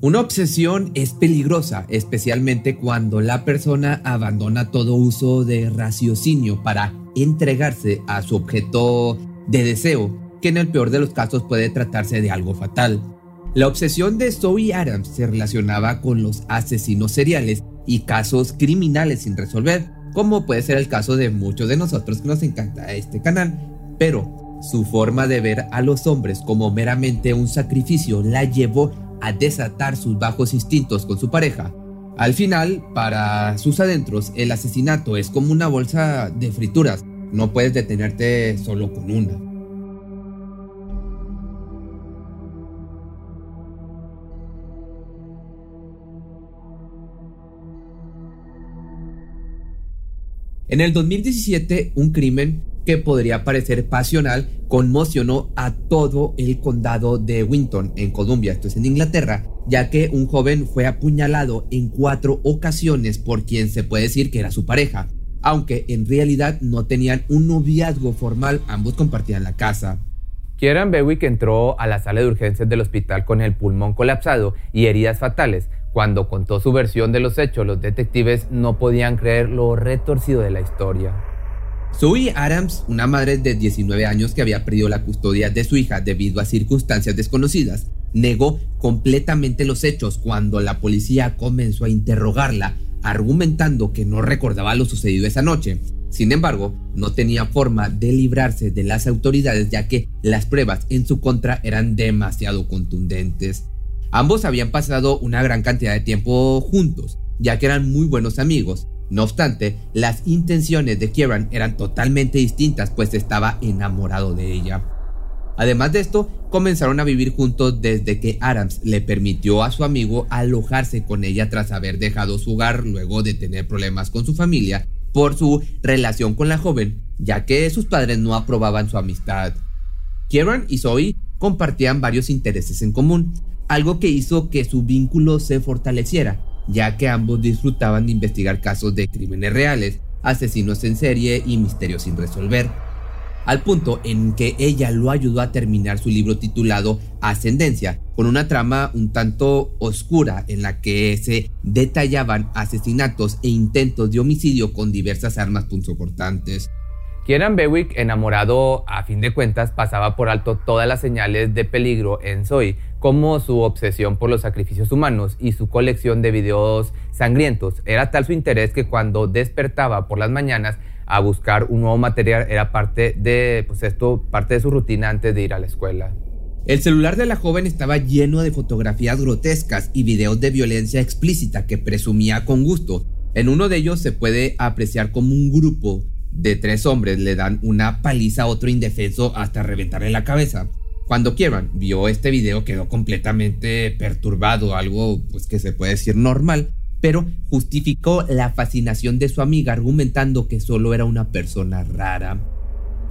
Una obsesión es peligrosa, especialmente cuando la persona abandona todo uso de raciocinio para entregarse a su objeto de deseo, que en el peor de los casos puede tratarse de algo fatal. La obsesión de Zoe Adams se relacionaba con los asesinos seriales y casos criminales sin resolver, como puede ser el caso de muchos de nosotros que nos encanta este canal, pero su forma de ver a los hombres como meramente un sacrificio la llevó a desatar sus bajos instintos con su pareja. Al final, para sus adentros, el asesinato es como una bolsa de frituras, no puedes detenerte solo con una. En el 2017, un crimen que podría parecer pasional, conmocionó a todo el condado de Winton, en Columbia, esto es en Inglaterra, ya que un joven fue apuñalado en cuatro ocasiones por quien se puede decir que era su pareja, aunque en realidad no tenían un noviazgo formal, ambos compartían la casa. Kieran Bewick entró a la sala de urgencias del hospital con el pulmón colapsado y heridas fatales. Cuando contó su versión de los hechos, los detectives no podían creer lo retorcido de la historia. Zoe Adams, una madre de 19 años que había perdido la custodia de su hija debido a circunstancias desconocidas, negó completamente los hechos cuando la policía comenzó a interrogarla, argumentando que no recordaba lo sucedido esa noche. Sin embargo, no tenía forma de librarse de las autoridades ya que las pruebas en su contra eran demasiado contundentes. Ambos habían pasado una gran cantidad de tiempo juntos, ya que eran muy buenos amigos, no obstante, las intenciones de Kieran eran totalmente distintas, pues estaba enamorado de ella. Además de esto, comenzaron a vivir juntos desde que Adams le permitió a su amigo alojarse con ella tras haber dejado su hogar luego de tener problemas con su familia por su relación con la joven, ya que sus padres no aprobaban su amistad. Kieran y Zoe compartían varios intereses en común, algo que hizo que su vínculo se fortaleciera, ya que ambos disfrutaban de investigar casos de crímenes reales, asesinos en serie y misterios sin resolver. Al punto en que ella lo ayudó a terminar su libro titulado Ascendencia, con una trama un tanto oscura en la que se detallaban asesinatos e intentos de homicidio con diversas armas punzocortantes. Kieran Bewick, enamorado a fin de cuentas, pasaba por alto todas las señales de peligro en Zoe, como su obsesión por los sacrificios humanos y su colección de videos sangrientos. Era tal su interés que cuando despertaba por las mañanas a buscar un nuevo material era parte de, pues esto, parte de su rutina antes de ir a la escuela. El celular de la joven estaba lleno de fotografías grotescas y videos de violencia explícita que presumía con gusto. En uno de ellos se puede apreciar como un grupo de tres hombres le dan una paliza a otro indefenso hasta reventarle la cabeza. Cuando Kieran vio este video quedó completamente perturbado, algo pues que se puede decir normal, pero justificó la fascinación de su amiga argumentando que solo era una persona rara.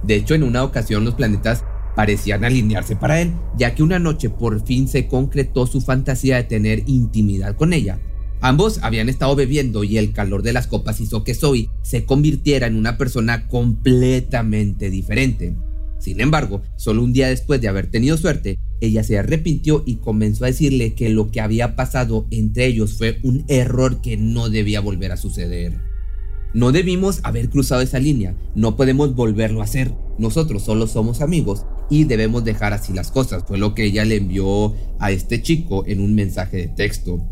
De hecho, en una ocasión los planetas parecían alinearse para él, ya que una noche por fin se concretó su fantasía de tener intimidad con ella. Ambos habían estado bebiendo y el calor de las copas hizo que Zoe se convirtiera en una persona completamente diferente. Sin embargo, solo un día después de haber tenido suerte, ella se arrepintió y comenzó a decirle que lo que había pasado entre ellos fue un error que no debía volver a suceder. No debimos haber cruzado esa línea, no podemos volverlo a hacer. Nosotros solo somos amigos y debemos dejar así las cosas, fue lo que ella le envió a este chico en un mensaje de texto.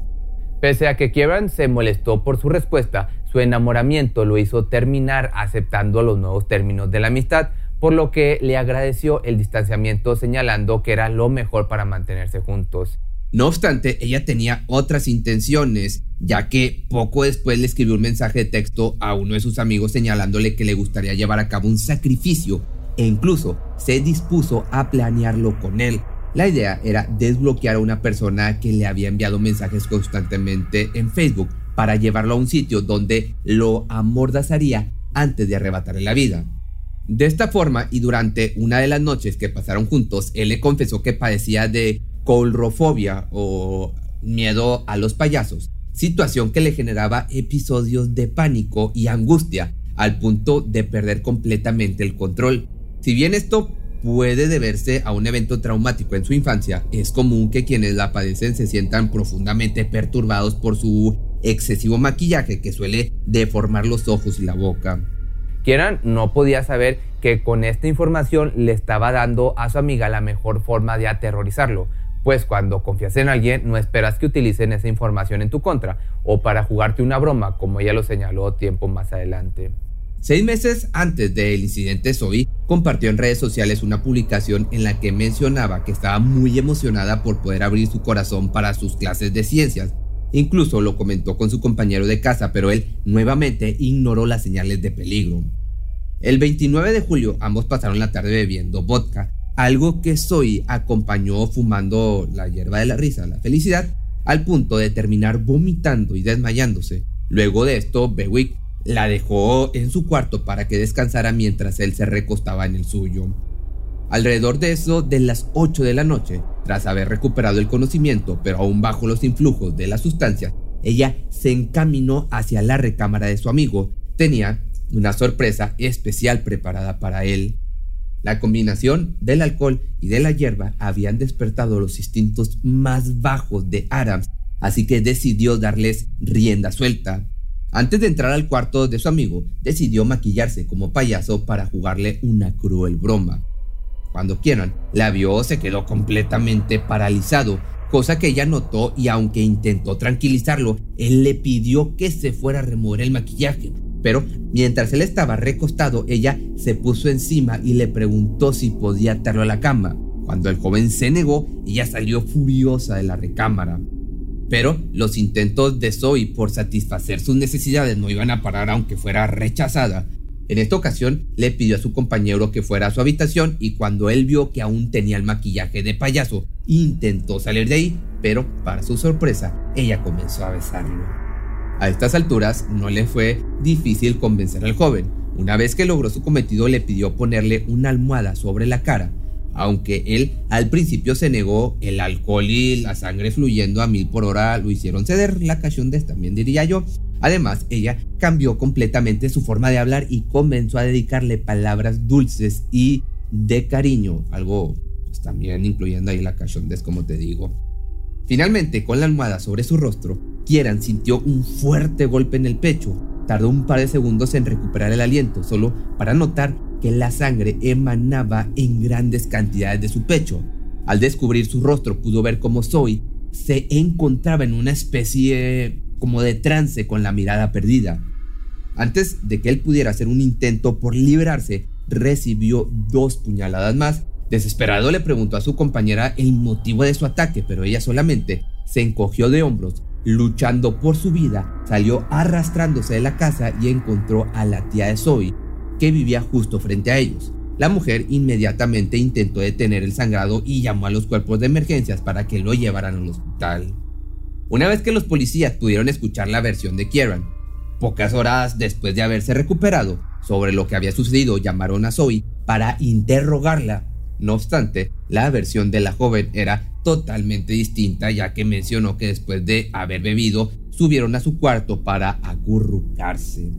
Pese a que Kieran se molestó por su respuesta, su enamoramiento lo hizo terminar aceptando los nuevos términos de la amistad, por lo que le agradeció el distanciamiento señalando que era lo mejor para mantenerse juntos. No obstante, ella tenía otras intenciones, ya que poco después le escribió un mensaje de texto a uno de sus amigos señalándole que le gustaría llevar a cabo un sacrificio e incluso se dispuso a planearlo con él. La idea era desbloquear a una persona que le había enviado mensajes constantemente en Facebook para llevarlo a un sitio donde lo amordazaría antes de arrebatarle la vida. De esta forma, y durante una de las noches que pasaron juntos, él le confesó que padecía de colrofobia o miedo a los payasos, situación que le generaba episodios de pánico y angustia al punto de perder completamente el control. Si bien esto puede deberse a un evento traumático en su infancia, es común que quienes la padecen se sientan profundamente perturbados por su excesivo maquillaje que suele deformar los ojos y la boca. Kieran no podía saber que con esta información le estaba dando a su amiga la mejor forma de aterrorizarlo, pues cuando confías en alguien no esperas que utilicen esa información en tu contra o para jugarte una broma, como ella lo señaló tiempo más adelante. Seis meses antes del incidente, Zoe compartió en redes sociales una publicación en la que mencionaba que estaba muy emocionada por poder abrir su corazón para sus clases de ciencias. Incluso lo comentó con su compañero de casa, pero él nuevamente ignoró las señales de peligro. El 29 de julio ambos pasaron la tarde bebiendo vodka, algo que Zoe acompañó fumando la hierba de la risa, la felicidad, al punto de terminar vomitando y desmayándose. Luego de esto, Bewick la dejó en su cuarto para que descansara mientras él se recostaba en el suyo. Alrededor de eso de las 8 de la noche, tras haber recuperado el conocimiento, pero aún bajo los influjos de la sustancia, ella se encaminó hacia la recámara de su amigo. Tenía una sorpresa especial preparada para él. La combinación del alcohol y de la hierba habían despertado los instintos más bajos de Adams, así que decidió darles rienda suelta. Antes de entrar al cuarto de su amigo, decidió maquillarse como payaso para jugarle una cruel broma. Cuando Kieran la vio, se quedó completamente paralizado, cosa que ella notó y aunque intentó tranquilizarlo, él le pidió que se fuera a remover el maquillaje. Pero mientras él estaba recostado, ella se puso encima y le preguntó si podía atarlo a la cama. Cuando el joven se negó, ella salió furiosa de la recámara. Pero los intentos de Zoe por satisfacer sus necesidades no iban a parar aunque fuera rechazada. En esta ocasión le pidió a su compañero que fuera a su habitación y cuando él vio que aún tenía el maquillaje de payaso, intentó salir de ahí, pero para su sorpresa, ella comenzó a besarlo. A estas alturas no le fue difícil convencer al joven. Una vez que logró su cometido le pidió ponerle una almohada sobre la cara aunque él al principio se negó, el alcohol y la sangre fluyendo a mil por hora lo hicieron ceder, la cachondez también diría yo. Además, ella cambió completamente su forma de hablar y comenzó a dedicarle palabras dulces y de cariño, algo pues, también incluyendo ahí la cachondez como te digo. Finalmente, con la almohada sobre su rostro, Kieran sintió un fuerte golpe en el pecho. Tardó un par de segundos en recuperar el aliento, solo para notar que la sangre emanaba en grandes cantidades de su pecho. Al descubrir su rostro pudo ver cómo Zoe se encontraba en una especie como de trance con la mirada perdida. Antes de que él pudiera hacer un intento por liberarse, recibió dos puñaladas más. Desesperado le preguntó a su compañera el motivo de su ataque, pero ella solamente se encogió de hombros, luchando por su vida, salió arrastrándose de la casa y encontró a la tía de Zoe, que vivía justo frente a ellos. La mujer inmediatamente intentó detener el sangrado y llamó a los cuerpos de emergencias para que lo llevaran al hospital. Una vez que los policías pudieron escuchar la versión de Kieran, pocas horas después de haberse recuperado sobre lo que había sucedido, llamaron a Zoe para interrogarla. No obstante, la versión de la joven era totalmente distinta ya que mencionó que después de haber bebido subieron a su cuarto para acurrucarse.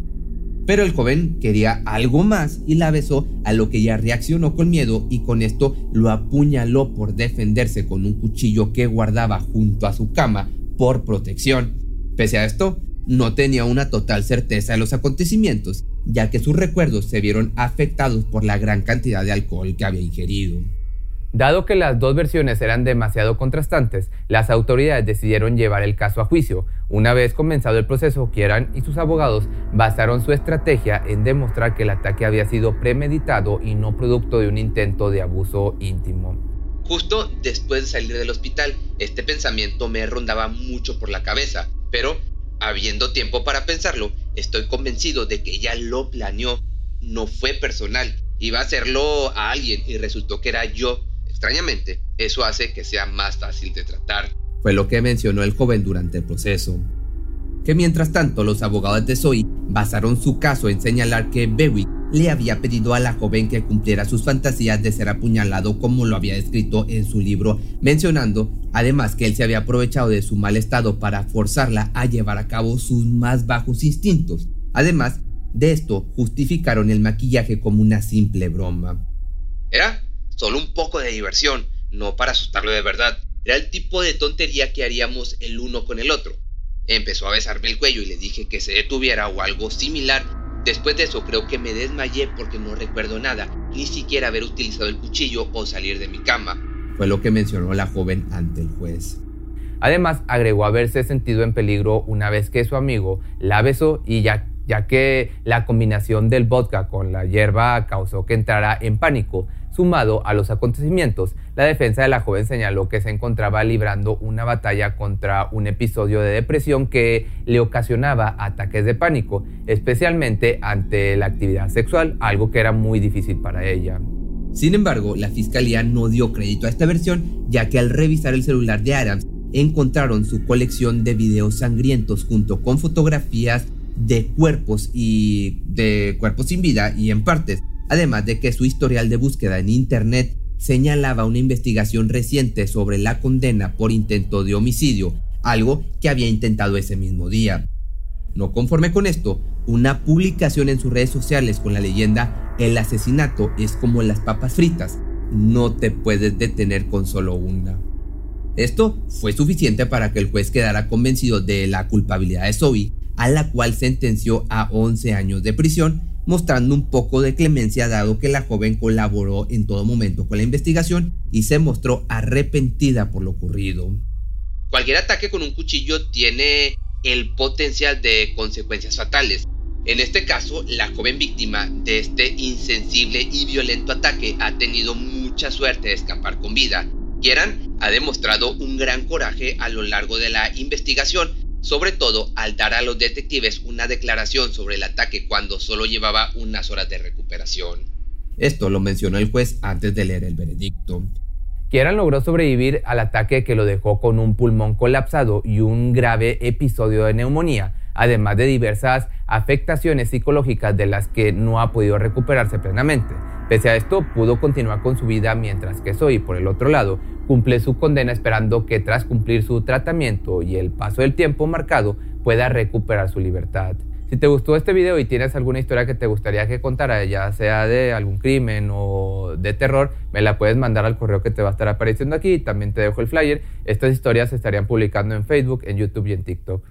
Pero el joven quería algo más y la besó, a lo que ella reaccionó con miedo y con esto lo apuñaló por defenderse con un cuchillo que guardaba junto a su cama por protección. Pese a esto, no tenía una total certeza de los acontecimientos, ya que sus recuerdos se vieron afectados por la gran cantidad de alcohol que había ingerido. Dado que las dos versiones eran demasiado contrastantes, las autoridades decidieron llevar el caso a juicio. Una vez comenzado el proceso, Kieran y sus abogados basaron su estrategia en demostrar que el ataque había sido premeditado y no producto de un intento de abuso íntimo. Justo después de salir del hospital, este pensamiento me rondaba mucho por la cabeza, pero habiendo tiempo para pensarlo, estoy convencido de que ella lo planeó, no fue personal, iba a hacerlo a alguien y resultó que era yo Extrañamente, eso hace que sea más fácil de tratar. Fue lo que mencionó el joven durante el proceso. Que mientras tanto los abogados de Zoe basaron su caso en señalar que Bewick le había pedido a la joven que cumpliera sus fantasías de ser apuñalado como lo había escrito en su libro, mencionando además que él se había aprovechado de su mal estado para forzarla a llevar a cabo sus más bajos instintos. Además de esto, justificaron el maquillaje como una simple broma. Era solo un poco de diversión, no para asustarlo de verdad. Era el tipo de tontería que haríamos el uno con el otro. Empezó a besarme el cuello y le dije que se detuviera o algo similar. Después de eso creo que me desmayé porque no recuerdo nada, ni siquiera haber utilizado el cuchillo o salir de mi cama. Fue lo que mencionó la joven ante el juez. Además, agregó haberse sentido en peligro una vez que su amigo la besó y ya, ya que la combinación del vodka con la hierba causó que entrara en pánico. Sumado a los acontecimientos, la defensa de la joven señaló que se encontraba librando una batalla contra un episodio de depresión que le ocasionaba ataques de pánico, especialmente ante la actividad sexual, algo que era muy difícil para ella. Sin embargo, la fiscalía no dio crédito a esta versión, ya que al revisar el celular de Adams encontraron su colección de videos sangrientos junto con fotografías de cuerpos y de cuerpos sin vida y en partes, además de que su historial de búsqueda en Internet señalaba una investigación reciente sobre la condena por intento de homicidio, algo que había intentado ese mismo día. No conforme con esto, una publicación en sus redes sociales con la leyenda El asesinato es como las papas fritas, no te puedes detener con solo una. Esto fue suficiente para que el juez quedara convencido de la culpabilidad de Zoe, a la cual sentenció a 11 años de prisión mostrando un poco de clemencia dado que la joven colaboró en todo momento con la investigación y se mostró arrepentida por lo ocurrido. Cualquier ataque con un cuchillo tiene el potencial de consecuencias fatales. En este caso, la joven víctima de este insensible y violento ataque ha tenido mucha suerte de escapar con vida. Kieran ha demostrado un gran coraje a lo largo de la investigación sobre todo al dar a los detectives una declaración sobre el ataque cuando solo llevaba unas horas de recuperación. Esto lo mencionó el juez antes de leer el veredicto. Kieran logró sobrevivir al ataque que lo dejó con un pulmón colapsado y un grave episodio de neumonía, además de diversas afectaciones psicológicas de las que no ha podido recuperarse plenamente. Pese a esto, pudo continuar con su vida mientras que Zoe, por el otro lado, cumple su condena esperando que tras cumplir su tratamiento y el paso del tiempo marcado, pueda recuperar su libertad. Si te gustó este video y tienes alguna historia que te gustaría que contara, ya sea de algún crimen o de terror, me la puedes mandar al correo que te va a estar apareciendo aquí. También te dejo el flyer. Estas historias se estarían publicando en Facebook, en YouTube y en TikTok.